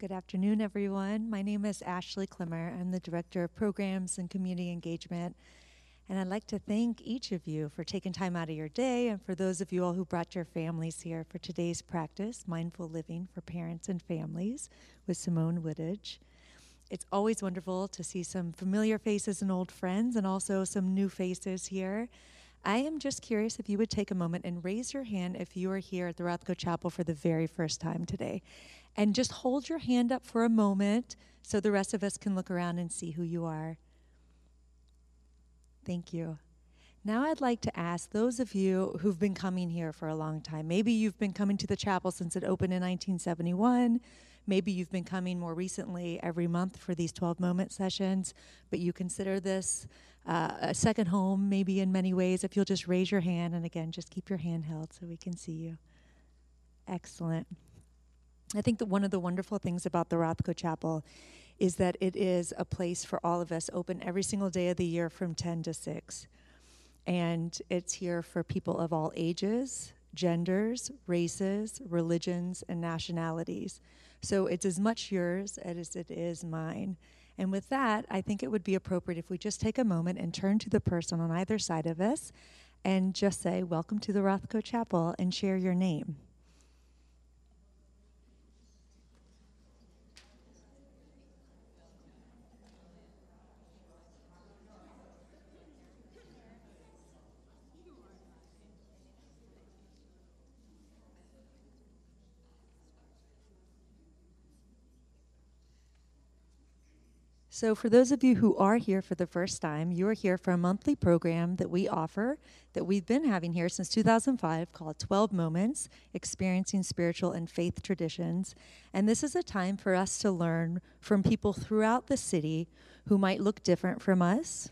Good afternoon, everyone. My name is Ashley Klimmer. I'm the Director of Programs and Community Engagement. And I'd like to thank each of you for taking time out of your day and for those of you all who brought your families here for today's practice, Mindful Living for Parents and Families with Simone Woodage. It's always wonderful to see some familiar faces and old friends and also some new faces here. I am just curious if you would take a moment and raise your hand if you are here at the Rothko Chapel for the very first time today. And just hold your hand up for a moment so the rest of us can look around and see who you are. Thank you. Now, I'd like to ask those of you who've been coming here for a long time. Maybe you've been coming to the chapel since it opened in 1971. Maybe you've been coming more recently every month for these 12 moment sessions, but you consider this uh, a second home, maybe in many ways. If you'll just raise your hand, and again, just keep your hand held so we can see you. Excellent. I think that one of the wonderful things about the Rothko Chapel is that it is a place for all of us, open every single day of the year from 10 to 6. And it's here for people of all ages, genders, races, religions, and nationalities. So it's as much yours as it is mine. And with that, I think it would be appropriate if we just take a moment and turn to the person on either side of us and just say, Welcome to the Rothko Chapel, and share your name. So, for those of you who are here for the first time, you are here for a monthly program that we offer that we've been having here since 2005 called 12 Moments Experiencing Spiritual and Faith Traditions. And this is a time for us to learn from people throughout the city who might look different from us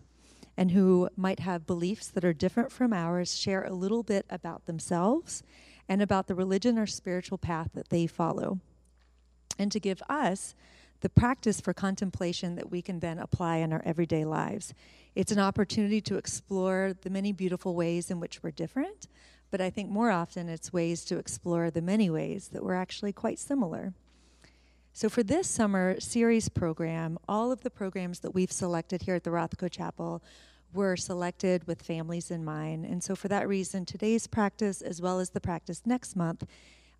and who might have beliefs that are different from ours, share a little bit about themselves and about the religion or spiritual path that they follow. And to give us the practice for contemplation that we can then apply in our everyday lives. It's an opportunity to explore the many beautiful ways in which we're different, but I think more often it's ways to explore the many ways that we're actually quite similar. So, for this summer series program, all of the programs that we've selected here at the Rothko Chapel were selected with families in mind. And so, for that reason, today's practice, as well as the practice next month,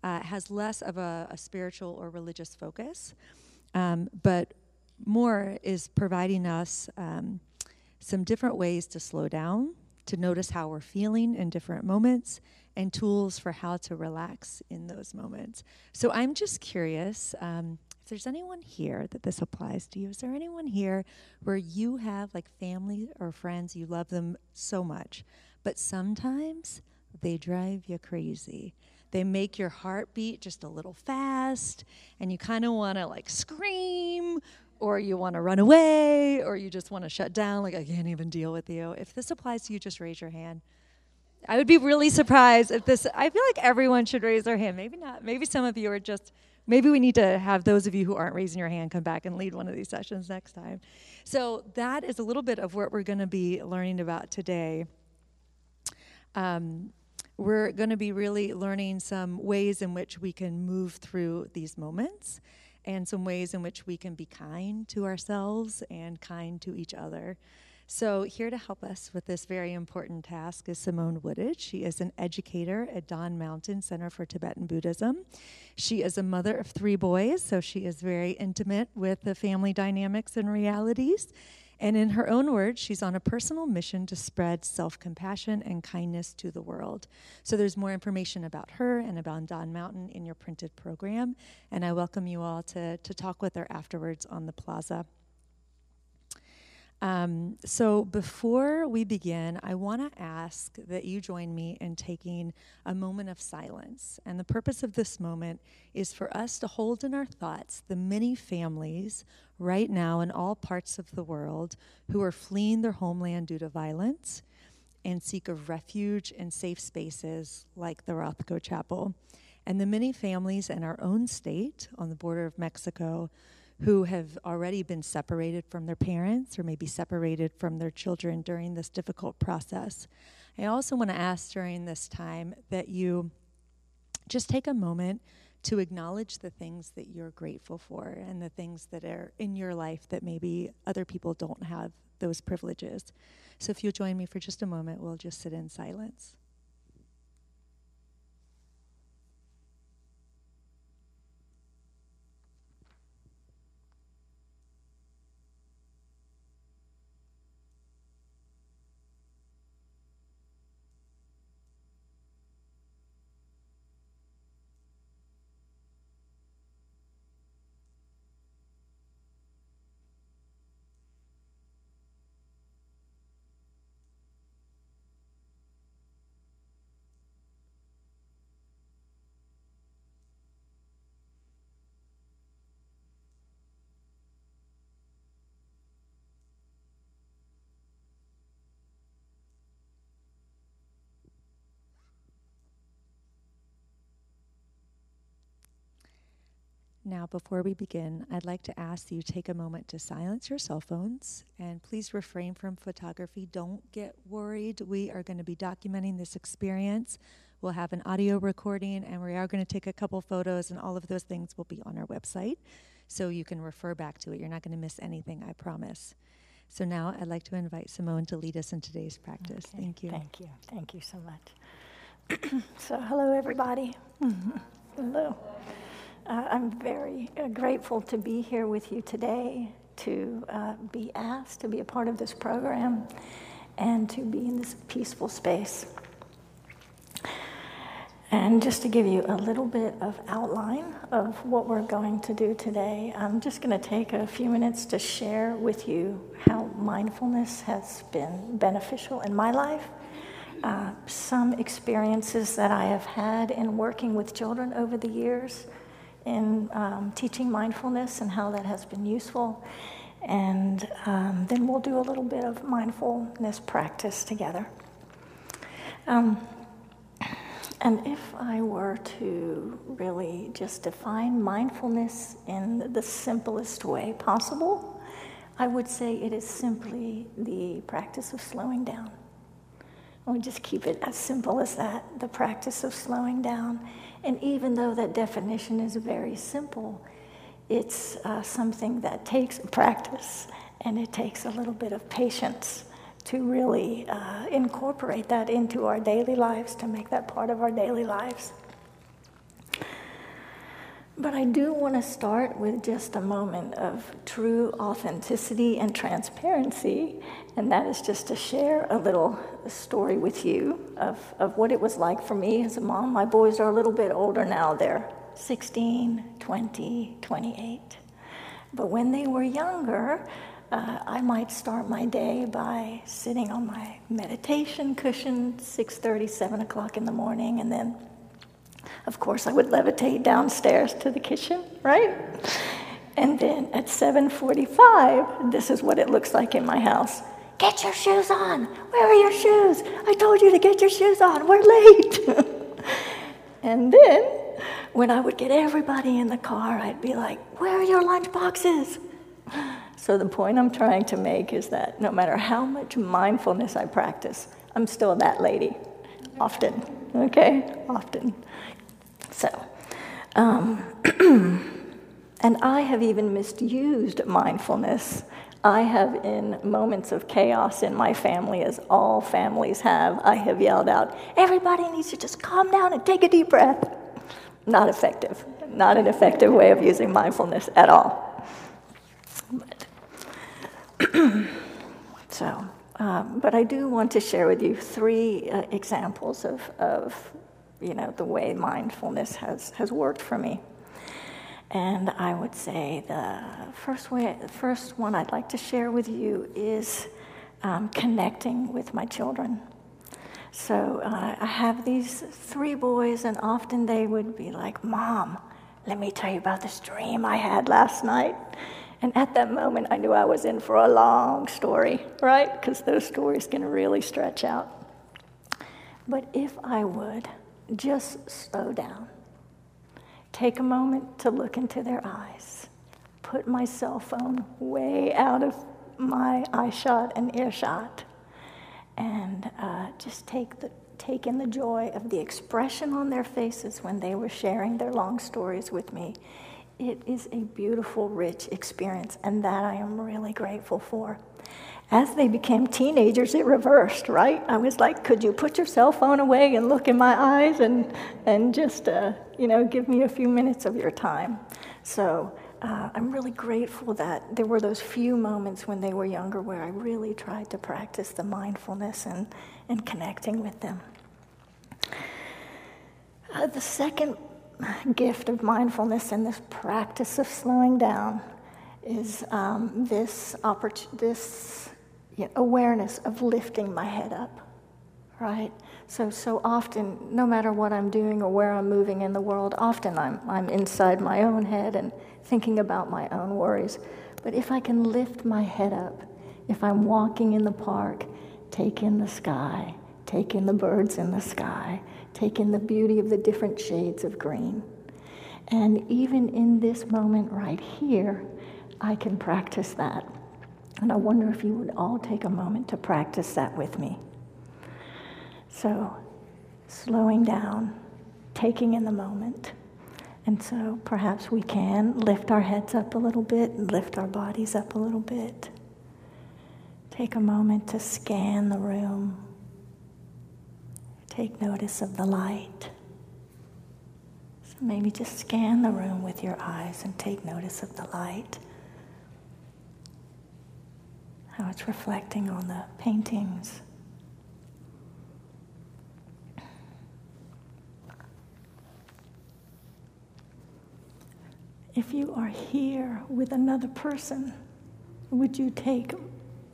uh, has less of a, a spiritual or religious focus. Um, but more is providing us um, some different ways to slow down, to notice how we're feeling in different moments, and tools for how to relax in those moments. So I'm just curious um, if there's anyone here that this applies to you. Is there anyone here where you have like family or friends, you love them so much, but sometimes they drive you crazy? They make your heart beat just a little fast, and you kind of want to like scream, or you want to run away, or you just want to shut down, like, I can't even deal with you. If this applies to you, just raise your hand. I would be really surprised if this, I feel like everyone should raise their hand. Maybe not. Maybe some of you are just, maybe we need to have those of you who aren't raising your hand come back and lead one of these sessions next time. So that is a little bit of what we're going to be learning about today. Um, we're going to be really learning some ways in which we can move through these moments and some ways in which we can be kind to ourselves and kind to each other. So, here to help us with this very important task is Simone Woodage. She is an educator at Dawn Mountain Center for Tibetan Buddhism. She is a mother of three boys, so she is very intimate with the family dynamics and realities. And in her own words, she's on a personal mission to spread self compassion and kindness to the world. So there's more information about her and about Dawn Mountain in your printed program. And I welcome you all to, to talk with her afterwards on the plaza. Um, so, before we begin, I want to ask that you join me in taking a moment of silence. And the purpose of this moment is for us to hold in our thoughts the many families right now in all parts of the world who are fleeing their homeland due to violence and seek a refuge in safe spaces like the Rothko Chapel. And the many families in our own state on the border of Mexico who have already been separated from their parents or maybe separated from their children during this difficult process. I also want to ask during this time that you just take a moment to acknowledge the things that you're grateful for and the things that are in your life that maybe other people don't have those privileges. So if you'll join me for just a moment, we'll just sit in silence. Now, before we begin, I'd like to ask you take a moment to silence your cell phones and please refrain from photography. Don't get worried. We are going to be documenting this experience. We'll have an audio recording and we are going to take a couple photos, and all of those things will be on our website so you can refer back to it. You're not going to miss anything, I promise. So now I'd like to invite Simone to lead us in today's practice. Okay. Thank you. Thank you. Thank you so much. so, hello, everybody. hello. Uh, I'm very uh, grateful to be here with you today, to uh, be asked to be a part of this program, and to be in this peaceful space. And just to give you a little bit of outline of what we're going to do today, I'm just going to take a few minutes to share with you how mindfulness has been beneficial in my life. Uh, some experiences that I have had in working with children over the years, in um, teaching mindfulness and how that has been useful. And um, then we'll do a little bit of mindfulness practice together. Um, and if I were to really just define mindfulness in the simplest way possible, I would say it is simply the practice of slowing down. We'll just keep it as simple as that the practice of slowing down and even though that definition is very simple, it's uh, something that takes practice and it takes a little bit of patience to really uh, incorporate that into our daily lives, to make that part of our daily lives. But I do want to start with just a moment of true authenticity and transparency, and that is just to share a little story with you of, of what it was like for me as a mom. My boys are a little bit older now, they're 16, 20, 28. But when they were younger, uh, I might start my day by sitting on my meditation cushion, 6.30, 7 o'clock in the morning, and then of course, I would levitate downstairs to the kitchen, right? And then at 7:45, this is what it looks like in my house. Get your shoes on. Where are your shoes? I told you to get your shoes on. We're late. and then when I would get everybody in the car, I'd be like, "Where are your lunch boxes?" So the point I'm trying to make is that no matter how much mindfulness I practice, I'm still that lady. Often, okay? Often. So, um, and I have even misused mindfulness. I have, in moments of chaos in my family, as all families have, I have yelled out, Everybody needs to just calm down and take a deep breath. Not effective. Not an effective way of using mindfulness at all. so, um, but I do want to share with you three uh, examples of, of you know, the way mindfulness has, has worked for me. And I would say the first way, the first one I'd like to share with you is um, connecting with my children. So uh, I have these three boys, and often they would be like, "Mom, let me tell you about this dream I had last night." And at that moment, I knew I was in for a long story, right? Because those stories can really stretch out. But if I would just slow down. Take a moment to look into their eyes. Put my cell phone way out of my eye shot and earshot. And uh, just take the take in the joy of the expression on their faces when they were sharing their long stories with me. It is a beautiful, rich experience, and that I am really grateful for. As they became teenagers, it reversed, right? I was like, could you put your cell phone away and look in my eyes and, and just, uh, you know, give me a few minutes of your time? So uh, I'm really grateful that there were those few moments when they were younger where I really tried to practice the mindfulness and, and connecting with them. Uh, the second gift of mindfulness and this practice of slowing down is um, this, oppor- this awareness of lifting my head up, right? So, so often, no matter what I'm doing or where I'm moving in the world, often I'm, I'm inside my own head and thinking about my own worries. But if I can lift my head up, if I'm walking in the park, take in the sky, take in the birds in the sky, take in the beauty of the different shades of green. And even in this moment right here, I can practice that. And I wonder if you would all take a moment to practice that with me. So, slowing down, taking in the moment. And so perhaps we can lift our heads up a little bit and lift our bodies up a little bit. Take a moment to scan the room. Take notice of the light. So maybe just scan the room with your eyes and take notice of the light how it's reflecting on the paintings. If you are here with another person, would you take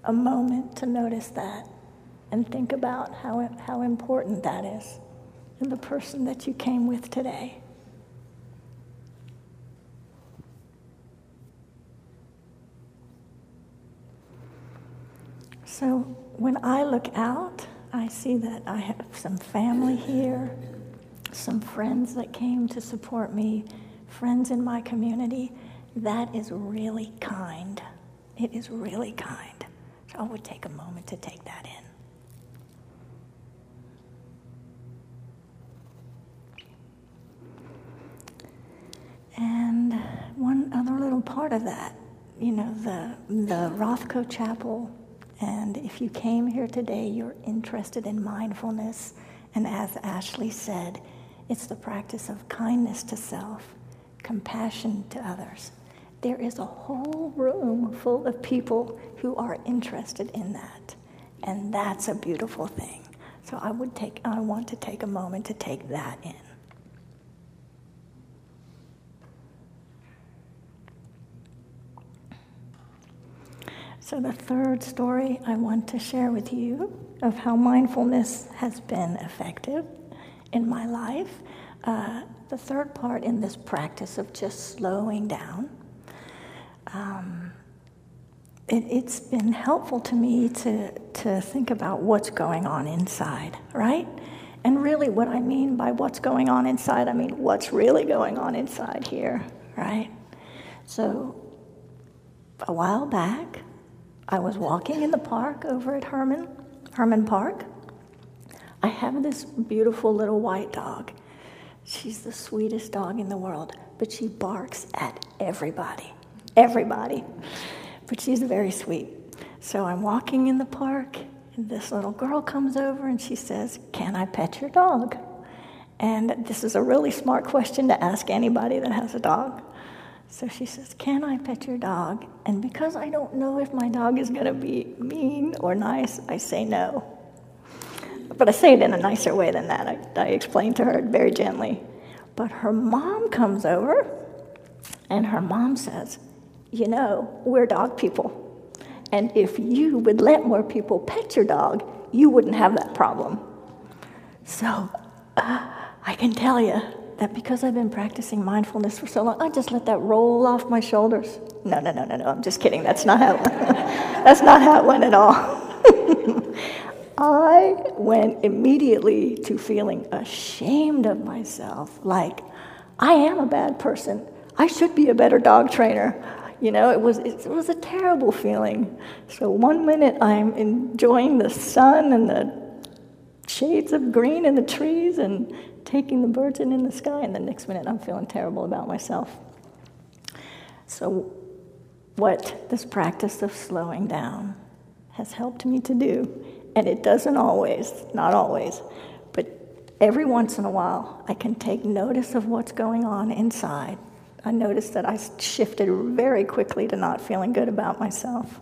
a moment to notice that and think about how, how important that is in the person that you came with today? So when I look out, I see that I have some family here, some friends that came to support me, friends in my community. That is really kind. It is really kind. So I would take a moment to take that in. And one other little part of that, you know, the, the Rothko Chapel and if you came here today, you're interested in mindfulness. And as Ashley said, it's the practice of kindness to self, compassion to others. There is a whole room full of people who are interested in that. And that's a beautiful thing. So I would take I want to take a moment to take that in. So, the third story I want to share with you of how mindfulness has been effective in my life. Uh, the third part in this practice of just slowing down. Um, it, has been helpful to me to, to think about what's going on inside, right? And really, what I mean by what's going on inside, I mean what's really going on inside here, right? So, a while back, I was walking in the park over at Herman, Hermann Park. I have this beautiful little white dog. She's the sweetest dog in the world, but she barks at everybody. Everybody. But she's very sweet. So I'm walking in the park, and this little girl comes over and she says, Can I pet your dog? And this is a really smart question to ask anybody that has a dog. So she says, Can I pet your dog? And because I don't know if my dog is going to be mean or nice, I say no. But I say it in a nicer way than that. I, I explain to her very gently. But her mom comes over, and her mom says, You know, we're dog people. And if you would let more people pet your dog, you wouldn't have that problem. So uh, I can tell you, that because I've been practicing mindfulness for so long, I just let that roll off my shoulders. No, no, no, no, no. I'm just kidding. That's not how. that's not how it went at all. I went immediately to feeling ashamed of myself, like I am a bad person. I should be a better dog trainer. You know, it was it was a terrible feeling. So one minute I'm enjoying the sun and the shades of green in the trees and taking the birds in in the sky, and the next minute I'm feeling terrible about myself. So, what this practice of slowing down has helped me to do, and it doesn't always, not always, but every once in a while, I can take notice of what's going on inside. I noticed that I shifted very quickly to not feeling good about myself.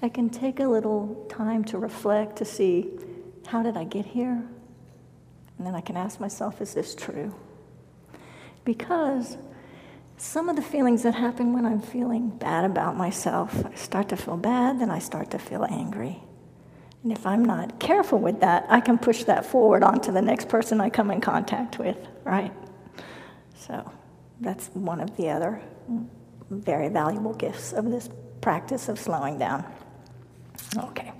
I can take a little time to reflect to see how did I get here? And then I can ask myself, is this true? Because some of the feelings that happen when I'm feeling bad about myself, I start to feel bad, then I start to feel angry. And if I'm not careful with that, I can push that forward onto the next person I come in contact with, right? So that's one of the other very valuable gifts of this practice of slowing down. Okay.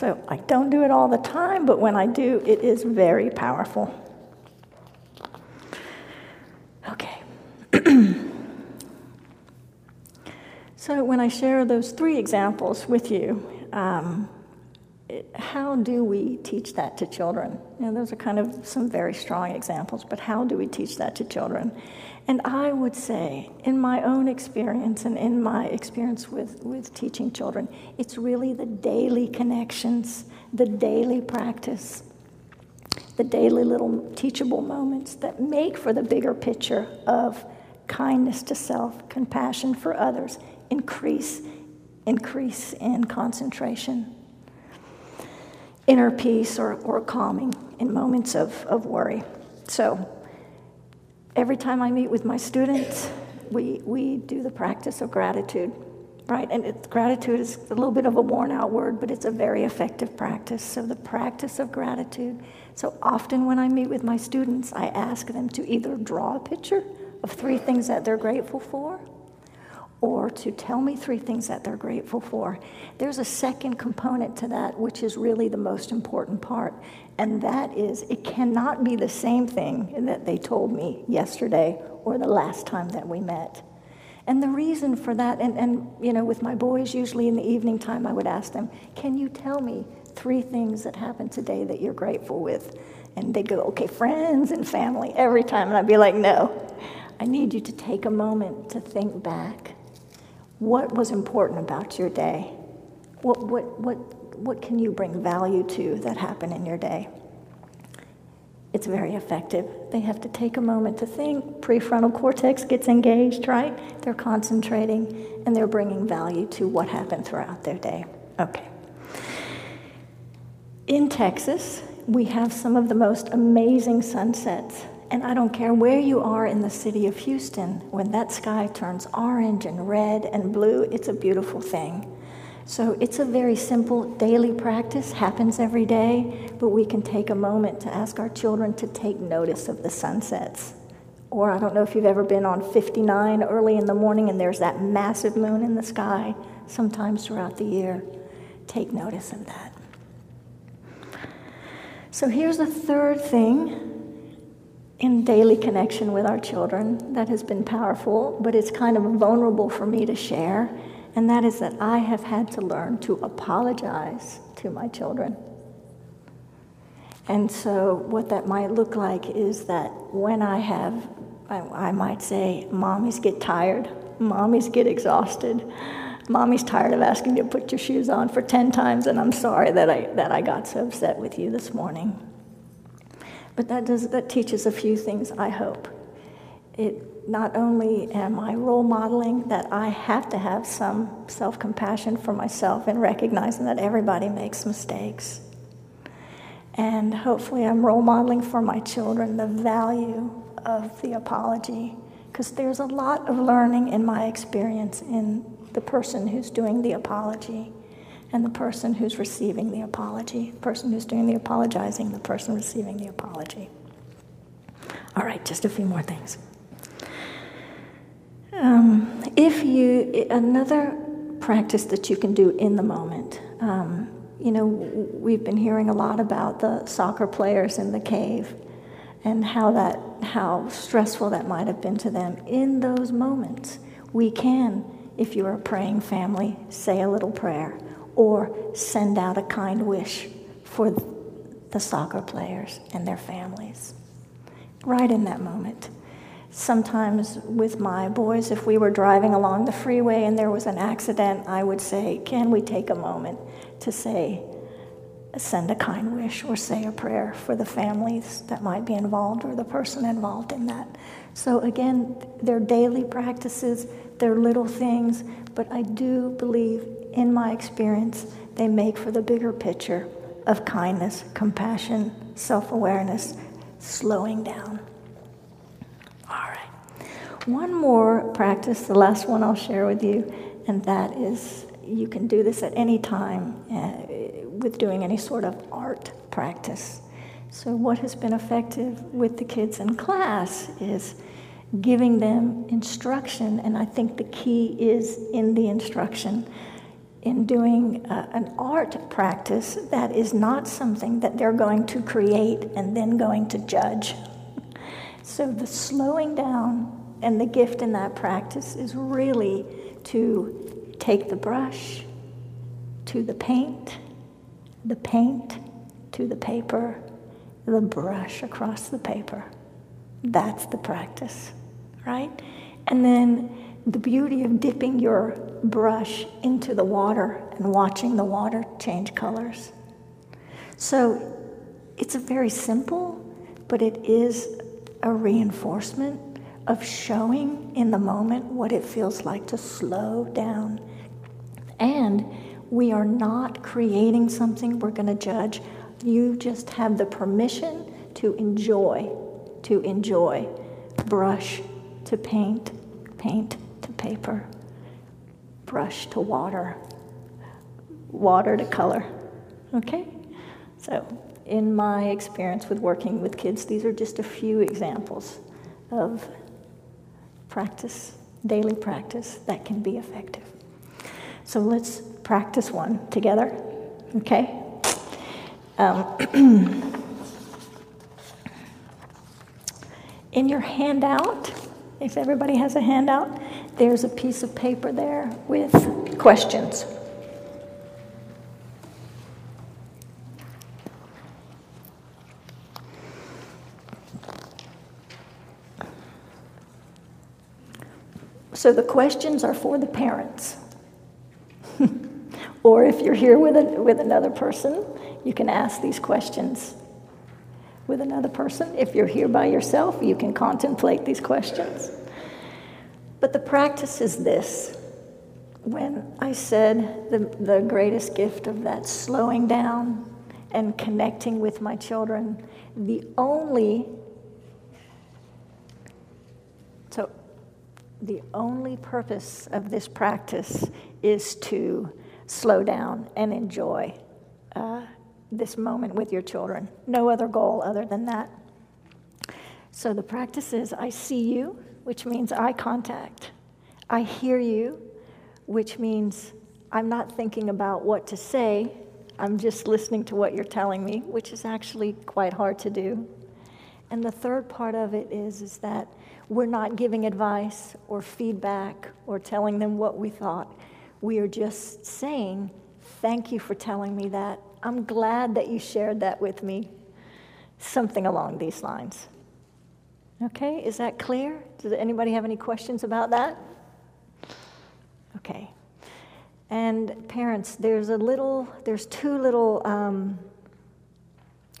So I don't do it all the time, but when I do, it is very powerful. Okay. so when I share those three examples with you, um, how do we teach that to children? You know, those are kind of some very strong examples, but how do we teach that to children? And I would say, in my own experience and in my experience with, with teaching children, it's really the daily connections, the daily practice, the daily little teachable moments that make for the bigger picture of kindness to self, compassion for others, increase, increase in concentration, inner peace or, or calming in moments of, of worry. So every time I meet with my students, we, we do the practice of gratitude, right? And it, gratitude is a little bit of a worn out word, but it's a very effective practice. So, the practice of gratitude. So, often when I meet with my students, I ask them to either draw a picture of three things that they're grateful for or to tell me three things that they're grateful for. There's a second component to that, which is really the most important part, and that is it cannot be the same thing that they told me yesterday or the last time that we met. And the reason for that, and, and you know, with my boys, usually in the evening time, I would ask them, Can you tell me three things that happened today that you're grateful with? And they'd go, Okay, friends and family, every time. And I'd be like, No, I need you to take a moment to think back what was important about your day? What, what, what, what can you bring value to that happened in your day? It's very effective. They have to take a moment to think. Prefrontal cortex gets engaged, right? They're concentrating and they're bringing value to what happened throughout their day. Okay. In Texas, we have some of the most amazing sunsets and I don't care where you are in the city of Houston, when that sky turns orange and red and blue, it's a beautiful thing. So it's a very simple daily practice, happens every day, but we can take a moment to ask our children to take notice of the sunsets. Or I don't know if you've ever been on 59 early in the morning and there's that massive moon in the sky sometimes throughout the year. Take notice of that. So here's the third thing in daily connection with our children that has been powerful, but it's kind of vulnerable for me to share. And that is that I have had to learn to apologize to my children. And so, what that might look like is that when I have, I, I might say, mommies get tired, mommies get exhausted, mommy's tired of asking you to put your shoes on for 10 times, and I'm sorry that I, that I got so upset with you this morning. But that, does, that teaches a few things, I hope. It not only am I role modeling that I have to have some self compassion for myself and recognizing that everybody makes mistakes. And hopefully, I'm role modeling for my children the value of the apology, because there's a lot of learning in my experience in the person who's doing the apology and the person who's receiving the apology, the person who's doing the apologizing, the person receiving the apology. All right, just a few more things. Um, if you, another practice that you can do in the moment, um, you know, we've been hearing a lot about the soccer players in the cave and how that, how stressful that might have been to them. In those moments, we can, if you're a praying family, say a little prayer or send out a kind wish for the soccer players and their families. Right in that moment. Sometimes with my boys, if we were driving along the freeway and there was an accident, I would say, Can we take a moment to say, send a kind wish or say a prayer for the families that might be involved or the person involved in that? So, again, they're daily practices, they're little things, but I do believe, in my experience, they make for the bigger picture of kindness, compassion, self awareness, slowing down. All right. One more practice, the last one I'll share with you, and that is you can do this at any time uh, with doing any sort of art practice. So, what has been effective with the kids in class is giving them instruction, and I think the key is in the instruction in doing uh, an art practice that is not something that they're going to create and then going to judge. So, the slowing down and the gift in that practice is really to take the brush to the paint, the paint to the paper, the brush across the paper. That's the practice, right? And then the beauty of dipping your brush into the water and watching the water change colors. So it's a very simple, but it is a reinforcement of showing in the moment what it feels like to slow down. And we are not creating something we're going to judge. You just have the permission to enjoy, to enjoy. Brush to paint, paint to paper, brush to water, water to color. Okay? So, in my experience with working with kids, these are just a few examples of practice, daily practice that can be effective. So, let's practice one together. Okay? Um, in your handout, if everybody has a handout, there's a piece of paper there with questions. So the questions are for the parents. or if you're here with, a, with another person, you can ask these questions with another person. If you're here by yourself, you can contemplate these questions. But the practice is this. When I said the, the greatest gift of that slowing down and connecting with my children, the only so the only purpose of this practice is to slow down and enjoy uh, this moment with your children. No other goal other than that. So the practice is I see you, which means eye contact. I hear you, which means I'm not thinking about what to say. I'm just listening to what you're telling me, which is actually quite hard to do. And the third part of it is, is that we're not giving advice or feedback or telling them what we thought. We are just saying, Thank you for telling me that. I'm glad that you shared that with me. Something along these lines. Okay, is that clear? Does anybody have any questions about that? Okay. And parents, there's a little, there's two little um,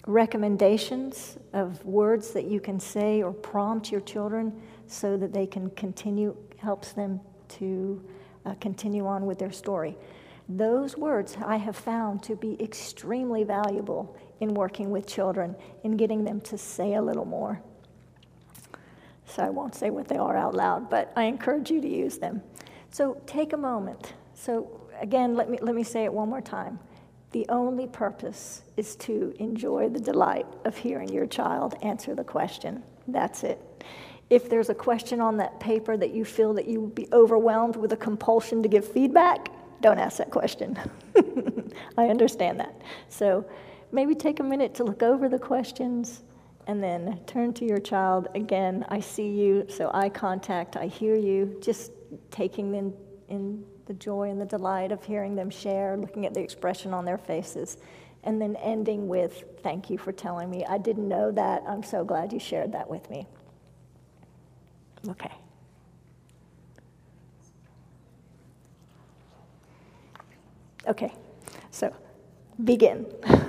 recommendations of words that you can say or prompt your children so that they can continue, helps them to uh, continue on with their story. Those words I have found to be extremely valuable in working with children, in getting them to say a little more. So I won't say what they are out loud, but I encourage you to use them. So take a moment. So again, let me, let me say it one more time. The only purpose is to enjoy the delight of hearing your child answer the question. That's it. If there's a question on that paper that you feel that you would be overwhelmed with a compulsion to give feedback, don't ask that question. I understand that. So maybe take a minute to look over the questions and then turn to your child again. I see you, so eye contact, I hear you, just taking in, in the joy and the delight of hearing them share, looking at the expression on their faces, and then ending with, Thank you for telling me. I didn't know that. I'm so glad you shared that with me. Okay. Okay, so begin.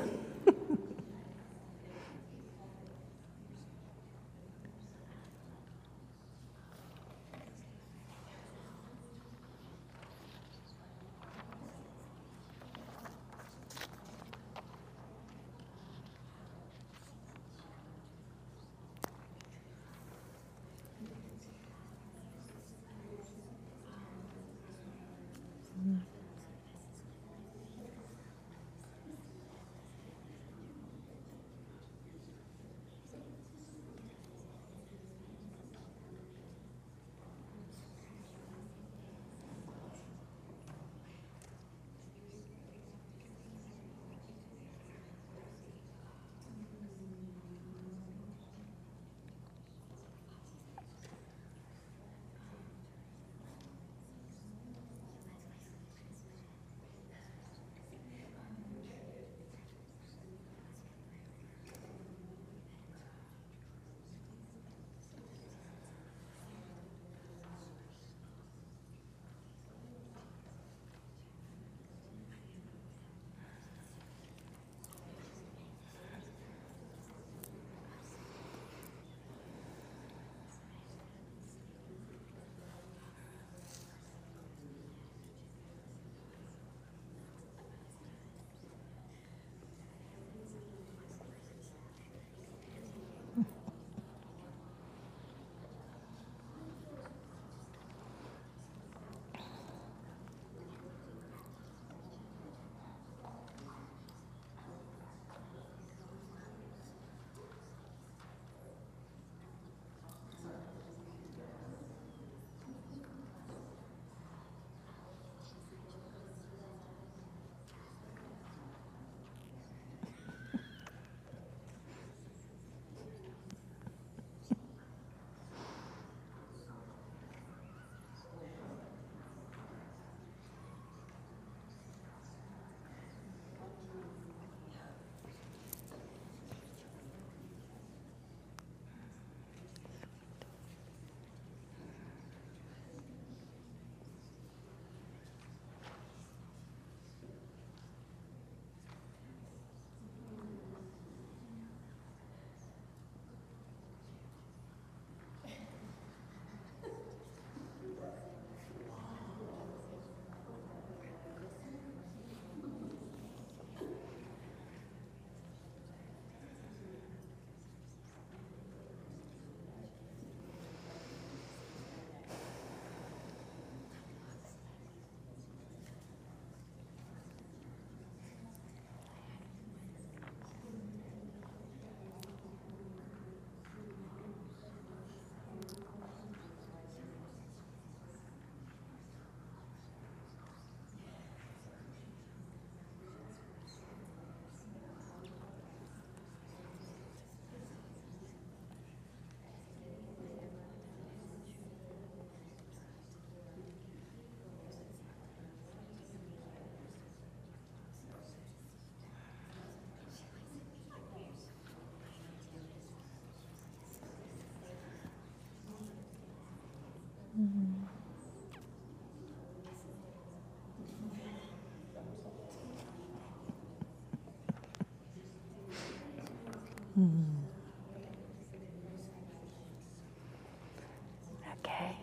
Okay.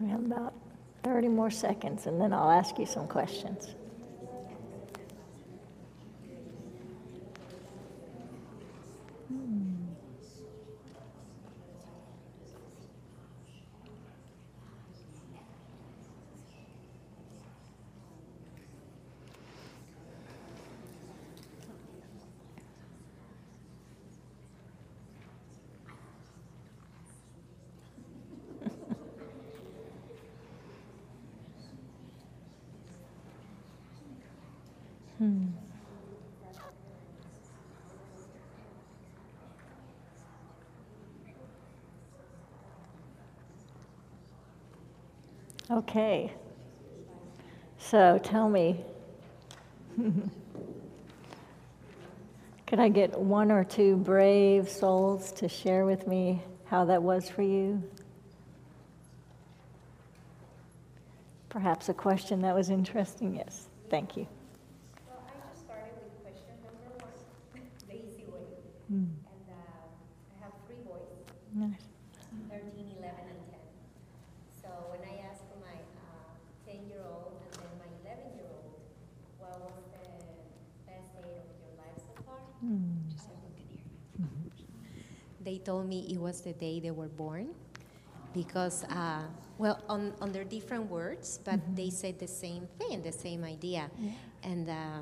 We have about 30 more seconds, and then I'll ask you some questions. Okay. So tell me, Could I get one or two brave souls to share with me how that was for you? Perhaps a question that was interesting? Yes. Thank you. Well, I just started with question number one, the easy way. Mm. And uh, I have three boys. Nice. 13, 11, and 10. So when I asked for my 10-year-old uh, and then my 11-year-old, what was the best day of your life so far? Mm. They told me it was the day they were born because, uh, well, on, their different words, but mm-hmm. they said the same thing, the same idea. Yeah. And, uh,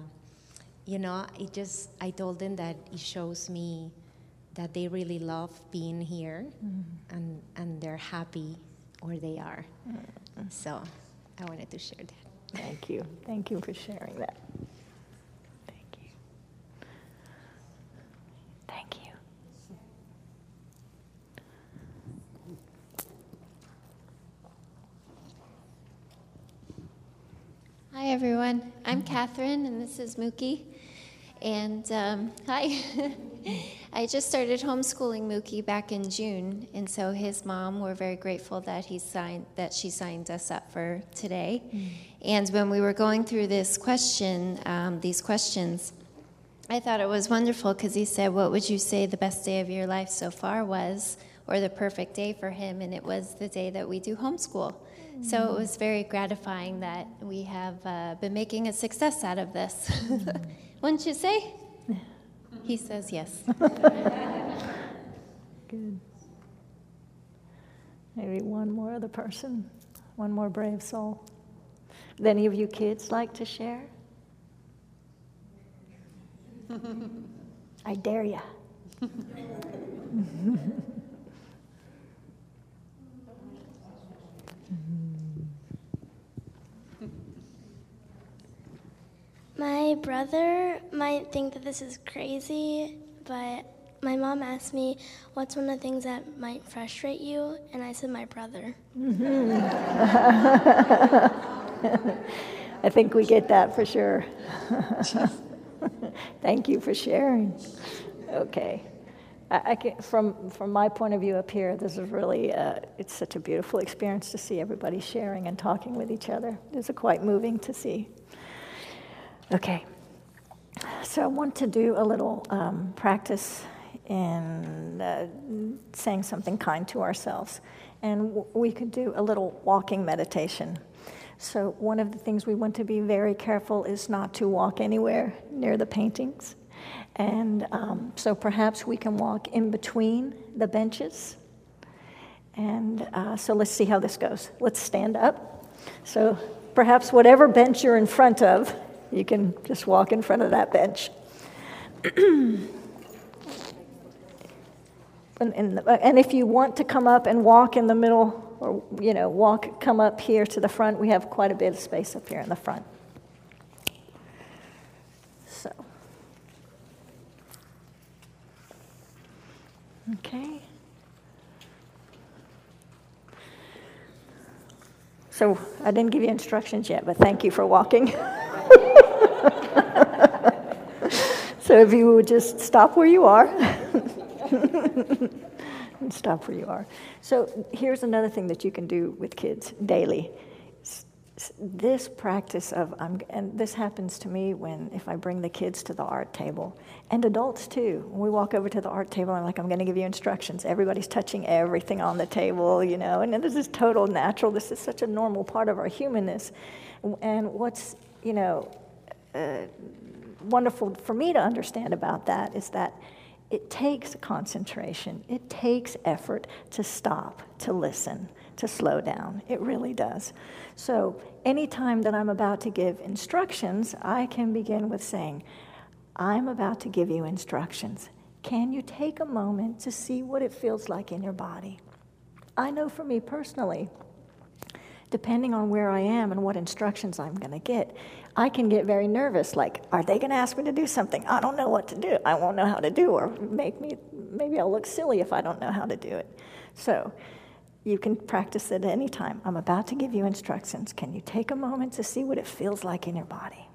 you know, it just, I told them that it shows me that they really love being here mm-hmm. and, and they're happy where they are. Mm-hmm. So I wanted to share that. Thank you. Thank you for sharing that. Hi, everyone. I'm Catherine, and this is Mookie. And um, hi. I just started homeschooling Mookie back in June, and so his mom, we're very grateful that he signed that she signed us up for today. Mm. And when we were going through this question, um, these questions, I thought it was wonderful because he said, "What would you say the best day of your life so far was?" Or the perfect day for him, and it was the day that we do homeschool. So it was very gratifying that we have uh, been making a success out of this. Wouldn't you say? He says yes. Good. Maybe one more other person, one more brave soul. Would any of you kids like to share? I dare you. My brother might think that this is crazy, but my mom asked me, What's one of the things that might frustrate you? And I said, My brother. I think we get that for sure. Thank you for sharing. Okay. I, I can, from, from my point of view up here, this is really, uh, it's such a beautiful experience to see everybody sharing and talking with each other. It's quite moving to see. Okay, so I want to do a little um, practice in uh, saying something kind to ourselves. And w- we could do a little walking meditation. So, one of the things we want to be very careful is not to walk anywhere near the paintings. And um, so, perhaps we can walk in between the benches. And uh, so, let's see how this goes. Let's stand up. So, perhaps whatever bench you're in front of, you can just walk in front of that bench. and, and, if you want to come up and walk in the middle, or you know, walk, come up here to the front, we have quite a bit of space up here in the front. So, okay. So I didn't give you instructions yet, but thank you for walking. so if you would just stop where you are. stop where you are. So here's another thing that you can do with kids daily. This practice of and this happens to me when if i bring the kids to the art table and adults too. When we walk over to the art table i'm like i'm going to give you instructions. Everybody's touching everything on the table you know? And this is total natural. This is such a normal part of our humanness. And what's you know uh, wonderful for me to understand about that is that it takes concentration it takes effort to stop to listen to slow down. It really does. So, anytime that I'm about to give instructions, I can begin with saying, I'm about to give you instructions. Can you take a moment to see what it feels like in your body? I know for me personally, depending on where I am and what instructions I'm going to get, I can get very nervous. Like, are they going to ask me to do something? I don't know what to do. I won't know how to do, or make me maybe I'll look silly if I don't know how to do it. So, you can practice it any time. I'm about to give you instructions. Can you take a moment to see what it feels like in your body?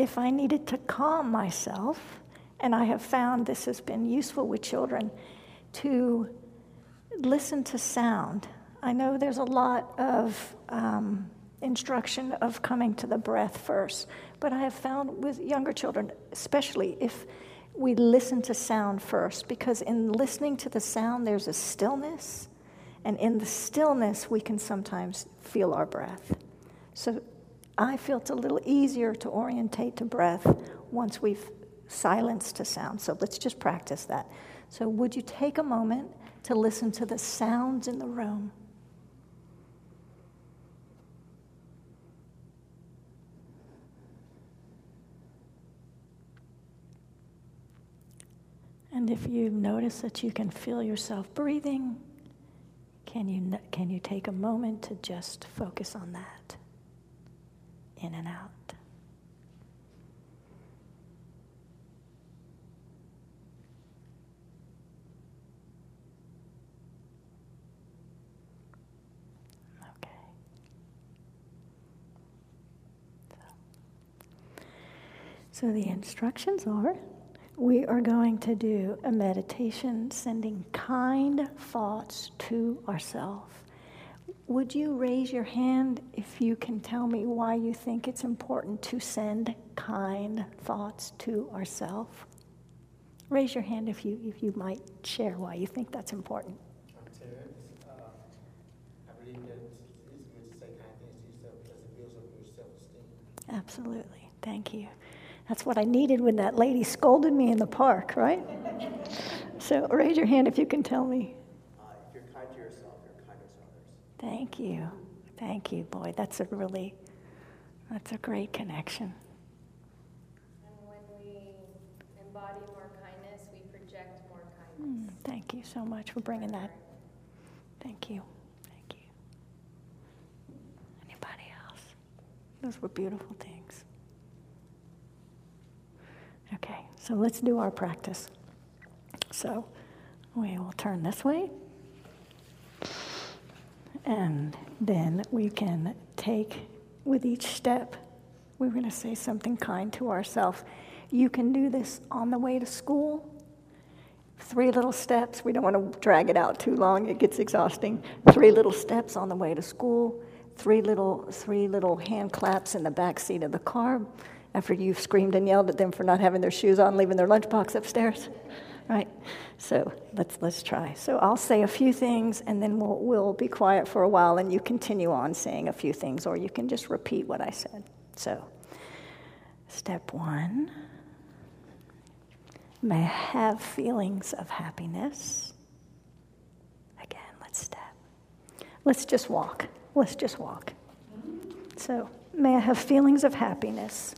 if I needed to calm myself, and I have found this has been useful with children, to listen to sound. I know there's a lot of um, instruction of coming to the breath first, but I have found with younger children, especially if we listen to sound first, because in listening to the sound, there's a stillness, and in the stillness, we can sometimes feel our breath. So I feel it's a little easier to orientate to breath once we've silenced to sound. So let's just practice that. So, would you take a moment to listen to the sounds in the room? And if you notice that you can feel yourself breathing, can you, can you take a moment to just focus on that? In and out. Okay. So the instructions are we are going to do a meditation sending kind thoughts to ourselves. Would you raise your hand if you can tell me why you think it's important to send kind thoughts to ourselves? Raise your hand if you, if you might share why you think that's important. Absolutely. Thank you. That's what I needed when that lady scolded me in the park, right? so raise your hand if you can tell me. Uh, if you're kind to yourself, you're kinder to others. Thank you. Thank you, boy. That's a really, that's a great connection. And when we embody more kindness, we project more kindness. Mm, thank you so much for bringing that. Thank you. Thank you. Anybody else? Those were beautiful things. Okay, so let's do our practice. So we will turn this way. And then we can take, with each step, we're going to say something kind to ourselves. You can do this on the way to school. Three little steps. We don't want to drag it out too long, it gets exhausting. Three little steps on the way to school. Three little, three little hand claps in the back seat of the car after you've screamed and yelled at them for not having their shoes on, leaving their lunchbox upstairs. Right? So let's, let's try. So I'll say a few things and then we'll, we'll be quiet for a while and you continue on saying a few things or you can just repeat what I said. So, step one may I have feelings of happiness. Again, let's step. Let's just walk. Let's just walk. So, may I have feelings of happiness.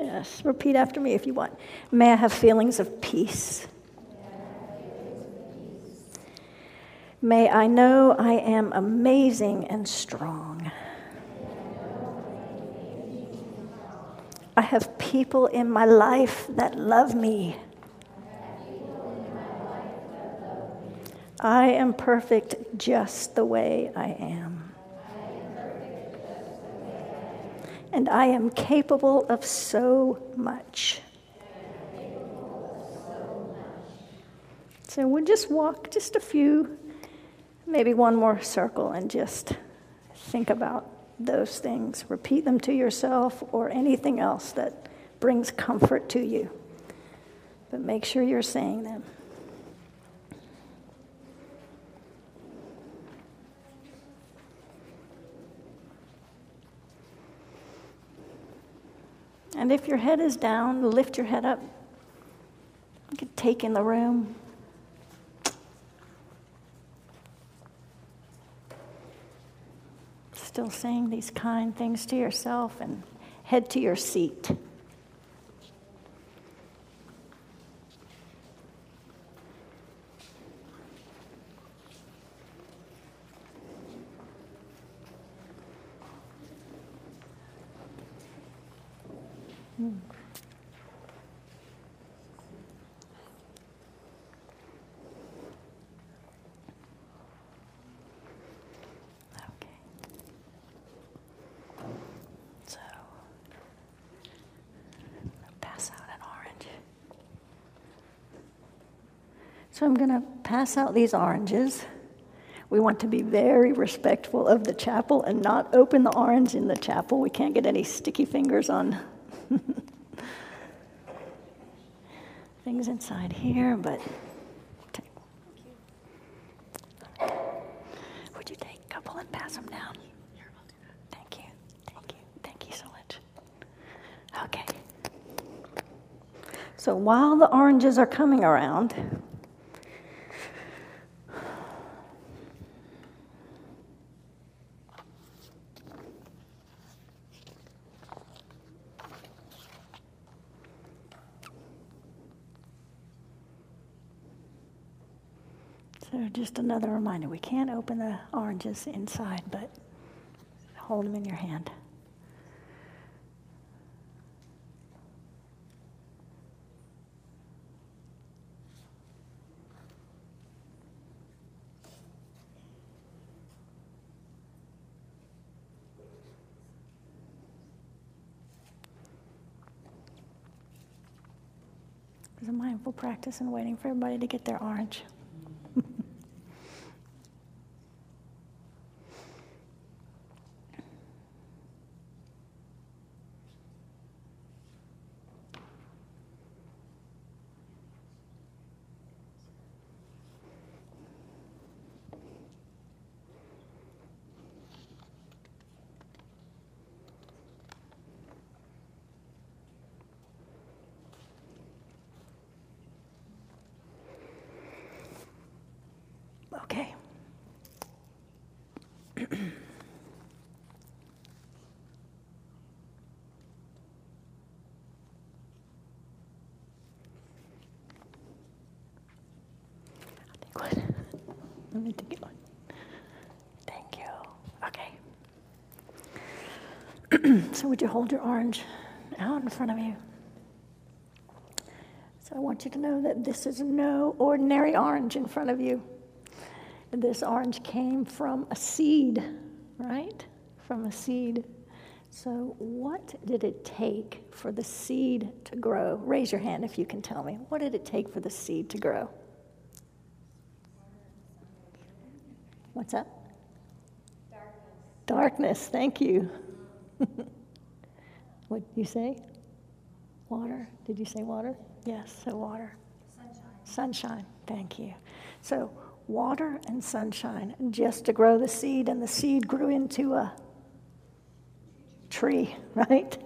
Yes, repeat after me if you want. May I have feelings of peace. May I know I am amazing and strong. I have people in my life that love me. I am perfect just the way I am. And I am capable of so much. So we'll just walk just a few, maybe one more circle, and just think about those things. Repeat them to yourself or anything else that brings comfort to you. But make sure you're saying them. And if your head is down, lift your head up. You take in the room. Still saying these kind things to yourself and head to your seat. So I'm going to pass out these oranges. We want to be very respectful of the chapel and not open the orange in the chapel. We can't get any sticky fingers on things inside here, but would you take a couple and pass them down? Thank you. Thank you. Thank you so much. Okay. So while the oranges are coming around, So just another reminder, we can't open the oranges inside, but hold them in your hand. It's a mindful practice and waiting for everybody to get their orange. Okay. I'll take one. Let me take one. Thank you. Okay. so, would you hold your orange out in front of you? So, I want you to know that this is no ordinary orange in front of you. This orange came from a seed, right? From a seed. So, what did it take for the seed to grow? Raise your hand if you can tell me. What did it take for the seed to grow? What's that? Darkness. Darkness, thank you. what did you say? Water. Did you say water? Yes, so water. Sunshine. Sunshine, thank you. So, water and sunshine just to grow the seed, and the seed grew into a tree, right?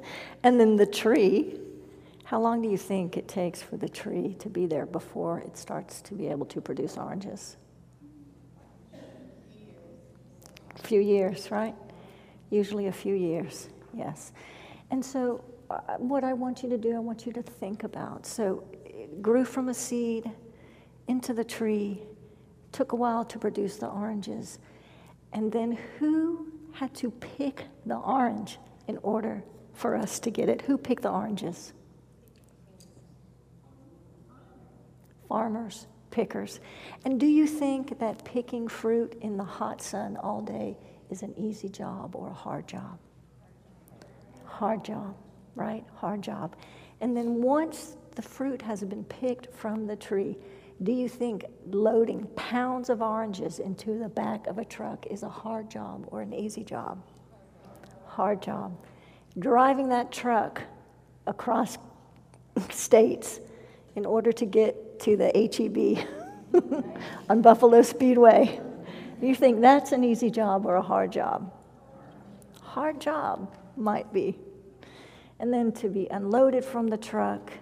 And then the tree, how long do you think it takes for the tree to be there before it starts to be able to produce oranges? A few years, right? Usually a few years, yes. And so, uh, what I want you to do, I want you to think about. So, it grew from a seed into the tree, took a while to produce the oranges. And then who had to pick the orange in order for us to get it? Who picked the oranges? Farmers, pickers. And do you think that picking fruit in the hot sun all day is an easy job or a hard job? Hard job, right? Hard job. And then once the fruit has been picked from the tree, do you think loading pounds of oranges into the back of a truck is a hard job or an easy job? Hard job. Driving that truck across states in order to get to the HEB on Buffalo Speedway. Do you think that's an easy job or a hard job? Hard job, might be. And then to be unloaded from the truck,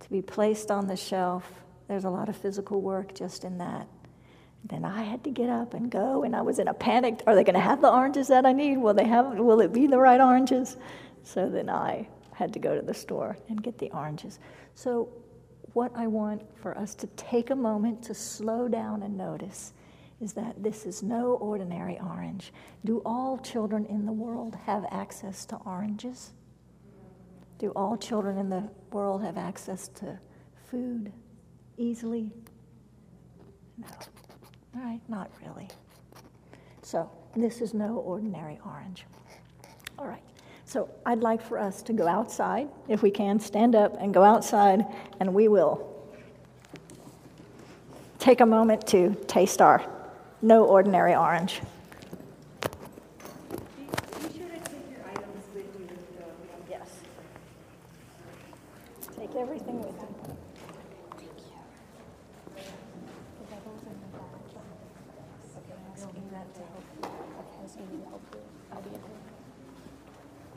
to be placed on the shelf, there's a lot of physical work just in that. Then I had to get up and go, and I was in a panic. Are they going to have the oranges that I need? Will they have? Will it be the right oranges? So then I had to go to the store and get the oranges. So, what I want for us to take a moment to slow down and notice is that this is no ordinary orange. Do all children in the world have access to oranges? Do all children in the world have access to food easily? No. All right, not really. So, this is no ordinary orange. All right. So, I'd like for us to go outside, if we can, stand up and go outside, and we will take a moment to taste our no ordinary orange.